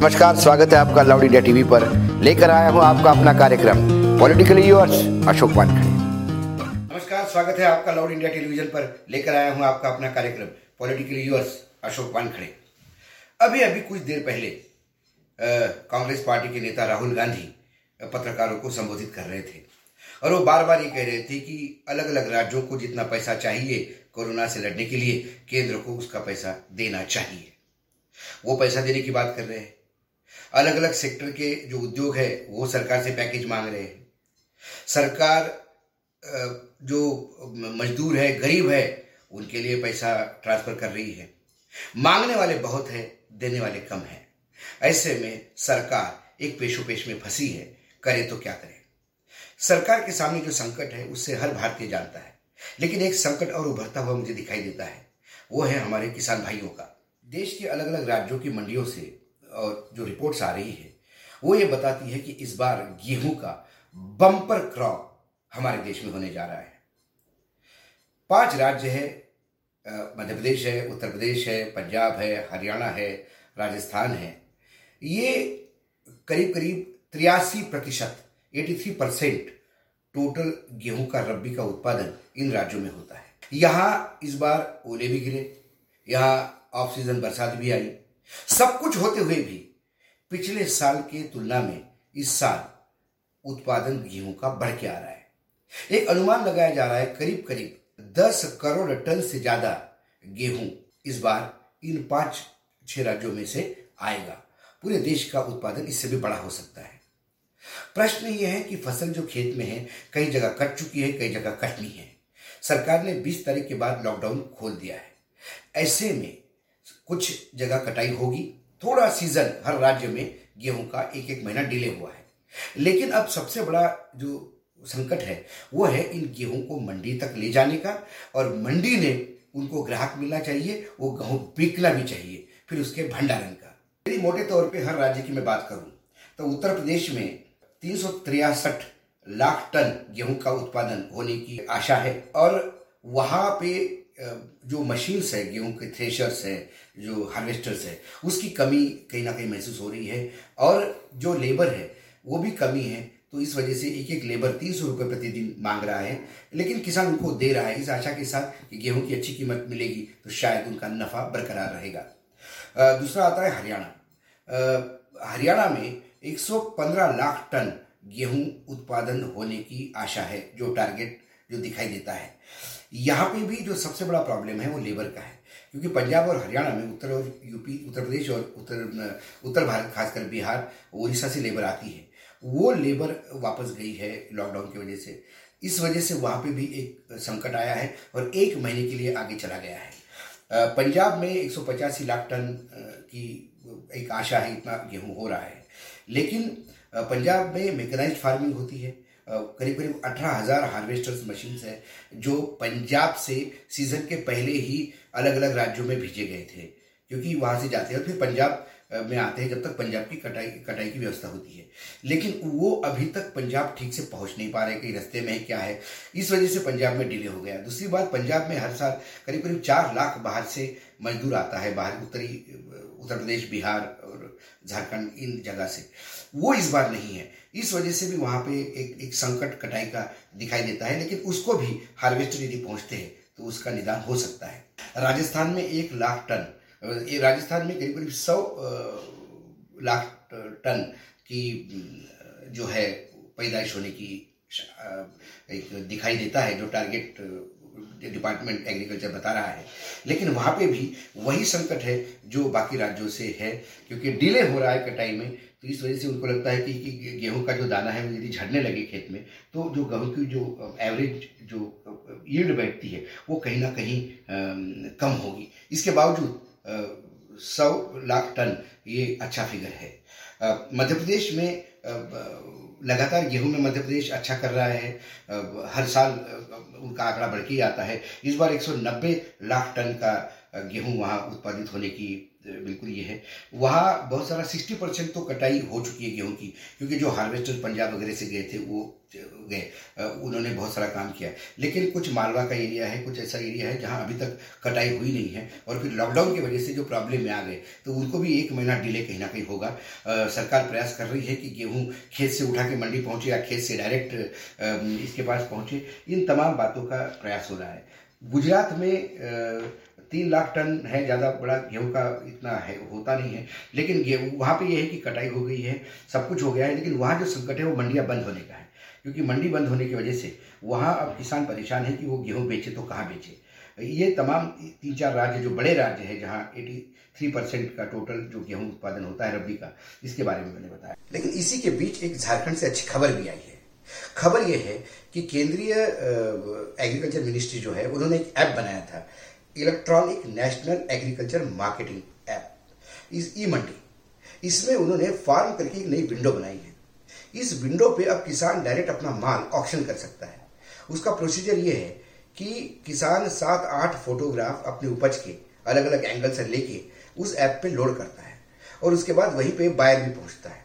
नमस्कार, स्वागत है आपका लाउड इंडिया टीवी पर। लेकर आया हूँ आपका अपना कार्यक्रम, पॉलिटिकली यूर्स अशोक वानखड़े। नमस्कार, स्वागत है आपका लाउड इंडिया टेलीविज़न पर। लेकर आया हूँ आपका अपना कार्यक्रम, पॉलिटिकली यूर्स अशोक वानखड़े। अभी अभी कुछ देर पहले कांग्रेस पार्टी के नेता राहुल गांधी पत्रकारों को संबोधित कर रहे थे। और वो बार बार ये कह रहे थे कि अलग अलग राज्यों को जितना पैसा चाहिए कोरोना से लड़ने के लिए, केंद्र को उसका पैसा देना चाहिए। वो पैसा देने की बात कर रहे हैं। अलग अलग सेक्टर के जो उद्योग है, वो सरकार से पैकेज मांग रहे हैं। सरकार जो मजदूर है, गरीब है, उनके लिए पैसा ट्रांसफ़र कर रही है। मांगने वाले बहुत है, देने वाले कम है। ऐसे में सरकार एक पेशो पेश में फंसी है, करे तो क्या करे? सरकार के सामने जो संकट है, उससे हर भारतीय जानता है। लेकिन एक संकट और उभरता हुआ मुझे दिखाई देता है, वो है हमारे किसान भाइयों का। देश के अलग अलग राज्यों की मंडियों से और जो रिपोर्ट्स आ रही है, वो ये बताती है कि इस बार गेहूँ का बम्पर क्रॉप हमारे देश में होने जा रहा है। पाँच राज्य है मध्य प्रदेश है, उत्तर प्रदेश है, पंजाब है, हरियाणा है, राजस्थान है। ये करीब करीब त्रियासी प्रतिशत एटी थ्री परसेंट टोटल गेहूँ का रबी का उत्पादन इन राज्यों में होता है। यहाँ इस बार ओले भी गिरे, यहाँ ऑफ़ सीज़न बरसात भी आई सब कुछ होते हुए भी पिछले साल के तुलना में इस साल उत्पादन गेहूँ का बढ़ के आ रहा है। एक अनुमान लगाया जा रहा है करीब करीब दस करोड़ टन से ज़्यादा गेहूँ इस बार इन पाँच छह राज्यों में से आएगा। पूरे देश का उत्पादन इससे भी बड़ा हो सकता है। प्रश्न यह है कि फ़सल जो खेत में है, कई जगह कट चुकी है, कई जगह कटनी है। सरकार ने 20 तारीख के बाद लॉकडाउन खोल दिया है। ऐसे में कुछ जगह कटाई होगी। थोड़ा सीज़न हर राज्य में गेहूँ का एक एक महीना डिले हुआ है। लेकिन अब सबसे बड़ा जो संकट है, वो है इन गेहूँ को मंडी तक ले जाने का और मंडी ने उनको ग्राहक मिलना चाहिए, वो गेहूँ बिकना भी चाहिए, फिर उसके भंडारण का। यदि मोटे तौर पे हर राज्य की मैं बात करूँ तो उत्तर प्रदेश में तीन लाख टन गेहूँ का उत्पादन होने की आशा है और वहाँ पे जो मशीन्स है, गेहूँ के थ्रेशर्स है, जो हार्वेस्टर्स है, उसकी कमी कहीं ना कहीं महसूस हो रही है। और जो लेबर है, वो भी कमी है तो इस वजह से एक एक लेबर तीन सौ रुपये प्रतिदिन मांग रहा है। लेकिन किसान उनको दे रहा है इस आशा के साथ कि गेहूँ की अच्छी कीमत मिलेगी तो शायद उनका नफा बरकरार रहेगा। दूसरा आता है हरियाणा। हरियाणा में 115 लाख टन गेहूँ उत्पादन होने की आशा है, जो टारगेट जो दिखाई देता है। यहाँ पे भी जो सबसे बड़ा प्रॉब्लम है वो लेबर का है। क्योंकि पंजाब और हरियाणा में उत्तर और यूपी, उत्तर प्रदेश और उत्तर उत्तर भारत, खासकर बिहार उड़ीसा से लेबर आती है। वो लेबर वापस गई है लॉकडाउन की वजह से। इस वजह से वहाँ पे भी एक संकट आया है और एक महीने के लिए आगे चला गया है। पंजाब में एक सौ पचासी लाख टन की एक आशा है, इतना गेहूँ हो रहा है। लेकिन पंजाब में मेकनाइज फ़ार्मिंग होती है। करीब करीब अठारह हज़ार हार्वेस्टर्स मशीन है, जो पंजाब से सीज़न के पहले ही अलग अलग राज्यों में भेजे गए थे, क्योंकि वहाँ से जाते हैं और फिर पंजाब में आते हैं जब तक पंजाब की कटाई कटाई की व्यवस्था होती है। लेकिन वो अभी तक पंजाब ठीक से पहुँच नहीं पा रहे, कहीं रस्ते में क्या है, इस वजह से पंजाब में डिले हो गया। दूसरी बात, पंजाब में हर साल करीब करीब चार लाख बाहर से मजदूर आता है, बाहर उत्तरी उत्तर प्रदेश, बिहार और झारखंड, इन जगह से। वो इस बार नहीं है। इस वजह से भी वहाँ पे एक एक संकट कटाई का दिखाई देता है, लेकिन उसको भी हार्वेस्टर यदि पहुँचते हैं तो उसका निदान हो सकता है। राजस्थान में एक लाख टन ये राजस्थान में करीब करीब सौ लाख टन की जो है पैदाइश होने की एक दिखाई देता है जो टारगेट डिपार्टमेंट एग्रीकल्चर बता रहा है। लेकिन वहाँ पे भी वही संकट है जो बाकी राज्यों से है क्योंकि डिले हो रहा है कटाई में तो इस वजह से उनको लगता है कि, कि गेहूँ का जो दाना है वो यदि झड़ने लगे खेत में तो जो गेहूँ की जो एवरेज जो ईल्ड बैठती है वो कहीं ना कहीं कम होगी। इसके बावजूद सौ लाख टन ये अच्छा फिगर है। मध्य प्रदेश में लगातार गेहूँ में मध्य प्रदेश अच्छा कर रहा है। हर साल उनका आंकड़ा बढ़ के आता है। इस बार 190 लाख टन का गेहूँ वहाँ उत्पादित होने की बिल्कुल ये है। वहाँ बहुत सारा सिक्सटी परसेंट तो कटाई हो चुकी है गेहूँ की क्योंकि जो हार्वेस्टर पंजाब वगैरह से गए थे वो गए उन्होंने बहुत सारा काम किया लेकिन कुछ मालवा का एरिया है कुछ ऐसा एरिया है जहाँ अभी तक कटाई हुई नहीं है और फिर लॉकडाउन की वजह से जो प्रॉब्लम में आ गए तो उनको भी एक महीना डिले कहीं ना कहीं होगा। आ, सरकार प्रयास कर रही है कि गेहूँ खेत से उठा के मंडी पहुँचे या खेत से डायरेक्ट इसके पास पहुँचे। इन तमाम बातों का प्रयास हो रहा है। गुजरात में तीन लाख टन है, ज़्यादा बड़ा गेहूँ का इतना है, होता नहीं है। लेकिन गेहूँ, वहाँ पे ये है कि कटाई हो गई है, सब कुछ हो गया है, लेकिन वहाँ जो संकट है वो मंडियाँ बंद होने का है। क्योंकि मंडी बंद होने की वजह से वहाँ अब किसान परेशान है कि वो गेहूँ बेचे तो कहाँ बेचे। ये तमाम तीन चार राज्य, जो बड़े राज्य है, जहाँ एटी थ्री परसेंट का टोटल जो गेहूँ उत्पादन होता है रबी का, इसके बारे में मैंने बताया। लेकिन इसी के बीच एक झारखंड से अच्छी खबर भी आई है। खबर यह है कि केंद्रीय एग्रीकल्चर मिनिस्ट्री जो है, उन्होंने एक ऐप बनाया था electronic national agriculture marketing app. इस ई मंडी, इसमें उन्होंने फार्म करके एक नई विंडो बनाई है। इस विंडो पे अब किसान डायरेक्ट अपना माल ऑक्शन कर सकता है। उसका प्रोसीजर ये है कि किसान सात आठ फोटोग्राफ अपने उपज के अलग अलग एंगल से लेके उस ऐप पे लोड करता है और उसके बाद वहीं पे बायर भी पहुँचता है।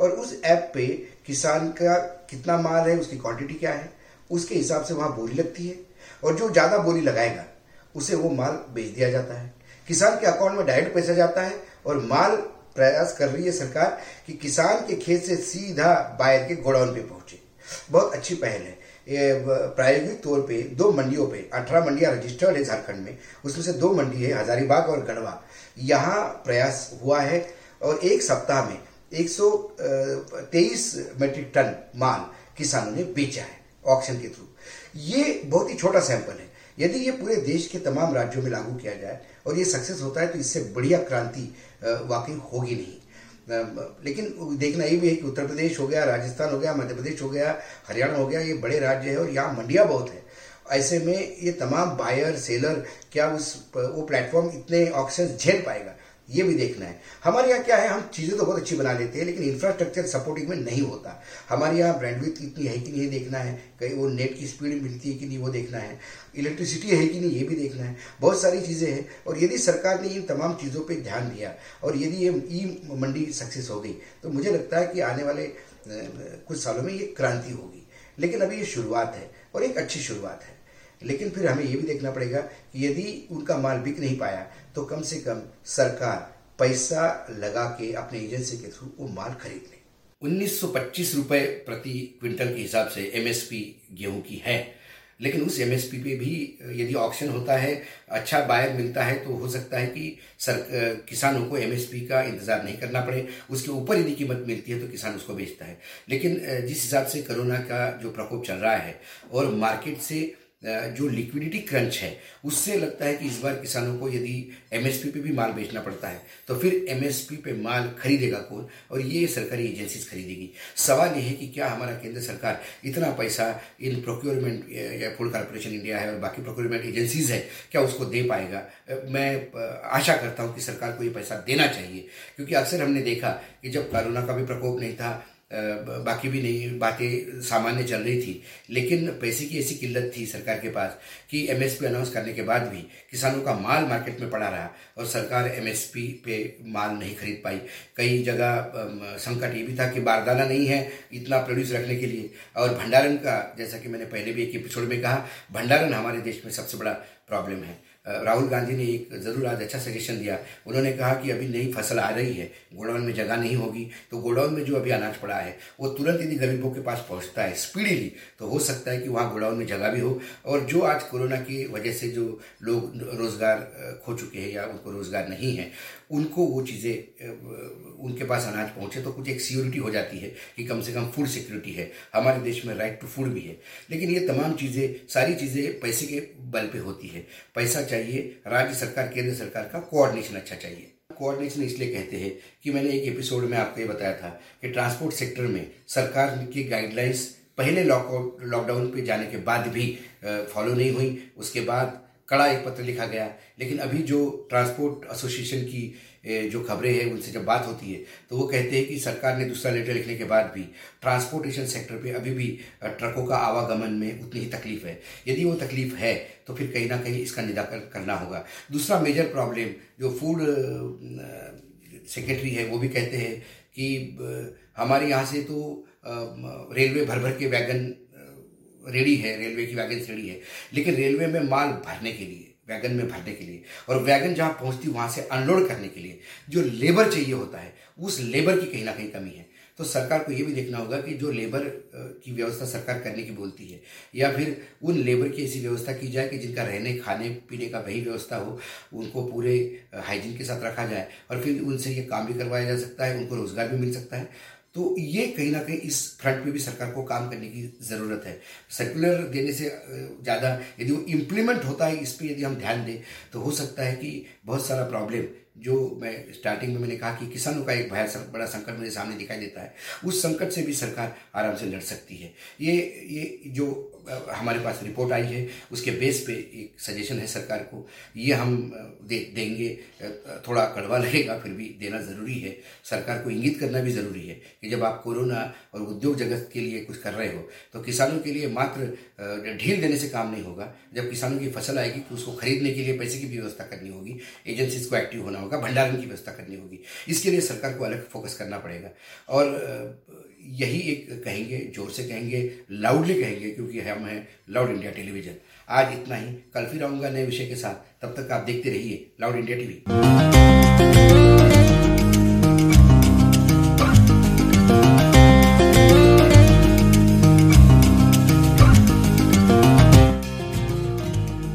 और उस ऐप पे किसान का कितना माल है, उसकी क्वांटिटी क्या है, उसके हिसाब से वहाँ बोली लगती है और जो ज़्यादा बोली लगाएगा उसे वो माल बेच दिया जाता है। किसान के अकाउंट में डायरेक्ट पैसा जाता है और माल प्रयास कर रही है सरकार कि किसान के खेत से सीधा बायर के गोडाउन पे पहुँचे। बहुत अच्छी पहल है। प्रायोगिक तौर पे दो मंडियों पे, अठारह मंडियाँ रजिस्टर्ड है झारखंड में, उसमें से दो मंडी है हजारीबाग और गढ़वा। यहाँ प्रयास हुआ है और एक सप्ताह में एक मेट्रिक टन माल किसानों ने बेचा है ऑक्शन के थ्रू। ये बहुत ही छोटा सैंपल है। यदि ये पूरे देश के तमाम राज्यों में लागू किया जाए और ये सक्सेस होता है तो इससे बढ़िया क्रांति वाकई होगी नहीं। लेकिन देखना ये भी है कि उत्तर प्रदेश हो गया, राजस्थान हो गया, मध्य प्रदेश हो गया, हरियाणा हो गया, ये बड़े राज्य है और यहाँ मंडिया बहुत है। ऐसे में ये तमाम बायर, सेलर, क्या उस, वो प्लेटफॉर्म इतने ऑक्शन झेल पाएगा? ये भी देखना है हमारे यहाँ क्या है, हम चीज़ें तो बहुत अच्छी बना लेते हैं, लेकिन इंफ्रास्ट्रक्चर सपोर्टिंग में नहीं होता। हमारे यहाँ ब्रांडविथ इतनी है कि नहीं देखना है। कहीं वो नेट की स्पीड मिलती है कि नहीं, वो देखना है। इलेक्ट्रिसिटी है कि नहीं, ये भी देखना है। बहुत सारी चीज़ें हैं, और यदि सरकार ने इन तमाम चीज़ों पर ध्यान दिया, और यदि ये ई मंडी सक्सेस हो गई तो मुझे लगता है कि आने वाले कुछ सालों में ये क्रांति होगी। लेकिन अभी ये शुरुआत है, और एक अच्छी शुरुआत है। लेकिन फिर हमें ये भी देखना पड़ेगा कि यदि उनका माल बिक नहीं पाया तो कम से कम सरकार पैसा लगा के अपने एजेंसी के थ्रू वो माल खरीद ले। उन्नीस रुपए प्रति क्विंटल के हिसाब से एमएसपी गेहूँ की है। लेकिन उस एमएसपी पे भी यदि ऑप्शन होता है अच्छा बायर मिलता है तो हो सकता है कि सर, किसानों को एमएसपी का इंतज़ार नहीं करना पड़े। उसके ऊपर यदि कीमत मिलती है तो किसान उसको बेचता है। लेकिन जिस हिसाब से कोरोना का जो प्रकोप चल रहा है और मार्केट से जो लिक्विडिटी क्रंच है, उससे लगता है कि इस बार किसानों को यदि एमएसपी पे भी माल बेचना पड़ता है तो फिर एमएसपी पे माल खरीदेगा कौन? और ये सरकारी एजेंसी खरीदेगी। सवाल ये है कि क्या हमारा केंद्र सरकार इतना पैसा इन प्रोक्योरमेंट या फ़ूड कॉरपोरेशन इंडिया है और बाकी प्रोक्योरमेंट एजेंसीज है, क्या उसको दे पाएगा? मैं आशा करता हूँ कि सरकार को ये पैसा देना चाहिए, क्योंकि अक्सर हमने देखा कि जब कोरोना का भी प्रकोप नहीं था बाकी भी नहीं बातें सामान्य चल रही थी। लेकिन पैसे की ऐसी किल्लत थी सरकार के पास कि एमएसपी अनाउंस करने के बाद भी किसानों का माल मार्केट में पड़ा रहा और सरकार एमएसपी पे माल नहीं खरीद पाई। कई जगह संकट ये भी था कि बारदाना नहीं है इतना प्रोड्यूस रखने के लिए। और भंडारण का, जैसा कि मैंने पहले भी एक एपिसोड में कहा, भंडारण हमारे देश में सबसे बड़ा प्रॉब्लम है। राहुल गांधी ने एक ज़रूर आज अच्छा सजेशन दिया। उन्होंने कहा कि अभी नई फ़सल आ रही है, गोडाउन में जगह नहीं होगी तो गोडाउन में जो अभी अनाज पड़ा है, वो तुरंत यदि गरीबों के पास पहुँचता है स्पीडीली तो हो सकता है कि वहाँ गोडाउन में जगह भी हो। और जो आज कोरोना की वजह से जो लोग रोज़गार खो चुके हैं या उनको रोज़गार नहीं है, उनको वो चीज़ें उनके पास अनाज पहुँचे तो कुछ एक सिक्योरिटी हो जाती है कि कम से कम फ़ूड सिक्योरिटी है। हमारे देश में राइट टू फ़ूड भी है। लेकिन ये तमाम चीज़ें, सारी चीज़ें पैसे के बल पे होती है। पैसा चाहिए राज्य सरकार, केंद्र सरकार का कोऑर्डिनेशन अच्छा चाहिए। कोऑर्डिनेशन इसलिए कहते हैं कि मैंने एक एपिसोड में आपको ये बताया था कि ट्रांसपोर्ट सेक्टर में सरकार की गाइडलाइंस पहले लॉकडाउन पे जाने के बाद भी फॉलो नहीं हुई। उसके बाद कड़ा एक पत्र लिखा गया। लेकिन अभी जो ट्रांसपोर्ट एसोसिएशन की जो खबरें हैं, उनसे जब बात होती है तो वो कहते हैं कि सरकार ने दूसरा लेटर लिखने के बाद भी ट्रांसपोर्टेशन सेक्टर पे अभी भी ट्रकों का आवागमन में उतनी ही तकलीफ़ है। यदि वो तकलीफ़ है तो फिर कहीं ना कहीं इसका निराकरण करना होगा। दूसरा मेजर प्रॉब्लम जो फ़ूड सेक्रेटरी है, वो भी कहते हैं कि हमारे यहाँ से तो रेलवे भर भर के वैगन रेडी है, रेलवे की वैगन रेडी है। लेकिन रेलवे में माल भरने के लिए वैगन में भरने के लिए। और वैगन जहाँ पहुँचती वहाँ से अनलोड करने के लिए। जो लेबर चाहिए होता है, उस लेबर की कहीं ना कहीं कमी है। तो सरकार को ये भी देखना होगा कि जो लेबर की व्यवस्था सरकार करने की बोलती है, या फिर उन लेबर की ऐसी व्यवस्था की जाए कि जिनका रहने, खाने, पीने का वही व्यवस्था हो, उनको पूरे हाइजीन के साथ रखा जाए, और फिर उनसे ये काम भी करवाया जा सकता है, उनको रोज़गार भी मिल सकता है। तो ये कहीं ना कहीं इस फ्रंट पे भी सरकार को काम करने की ज़रूरत है। सर्कुलर देने से ज़्यादा यदि वो इम्प्लीमेंट होता है इस पर यदि हम ध्यान दें तो हो सकता है कि बहुत सारा प्रॉब्लम जो मैं स्टार्टिंग में मैंने कहा कि किसानों का एक भया बड़ा संकट मेरे सामने दिखाई देता है, उस संकट से भी सरकार आराम से लड़ सकती है। ये ये जो हमारे पास रिपोर्ट आई है, उसके बेस पे एक सजेशन है सरकार को। ये हम दे, देंगे थोड़ा कड़वा लगेगा, फिर भी देना ज़रूरी है। सरकार को इंगित करना भी ज़रूरी है कि जब आप कोरोना और उद्योग जगत के लिए कुछ कर रहे हो तो किसानों के लिए मात्र ढील देने से काम नहीं होगा। जब किसानों की फ़सल आएगी तो उसको खरीदने के लिए पैसे की भी व्यवस्था करनी होगी एजेंसीज को एक्टिव होना होगा, भंडारण की व्यवस्था करनी होगी। इसके लिए सरकार को अलग फोकस करना पड़ेगा। और यही एक कहेंगे, ज़ोर से कहेंगे लाउडली कहेंगे, क्योंकि हम हैं लाउड इंडिया टेलीविज़न आज इतना ही। कल फिर आऊँगा नए विषय के साथ। तब तक आप देखते रहिए लाउड इंडिया टीवी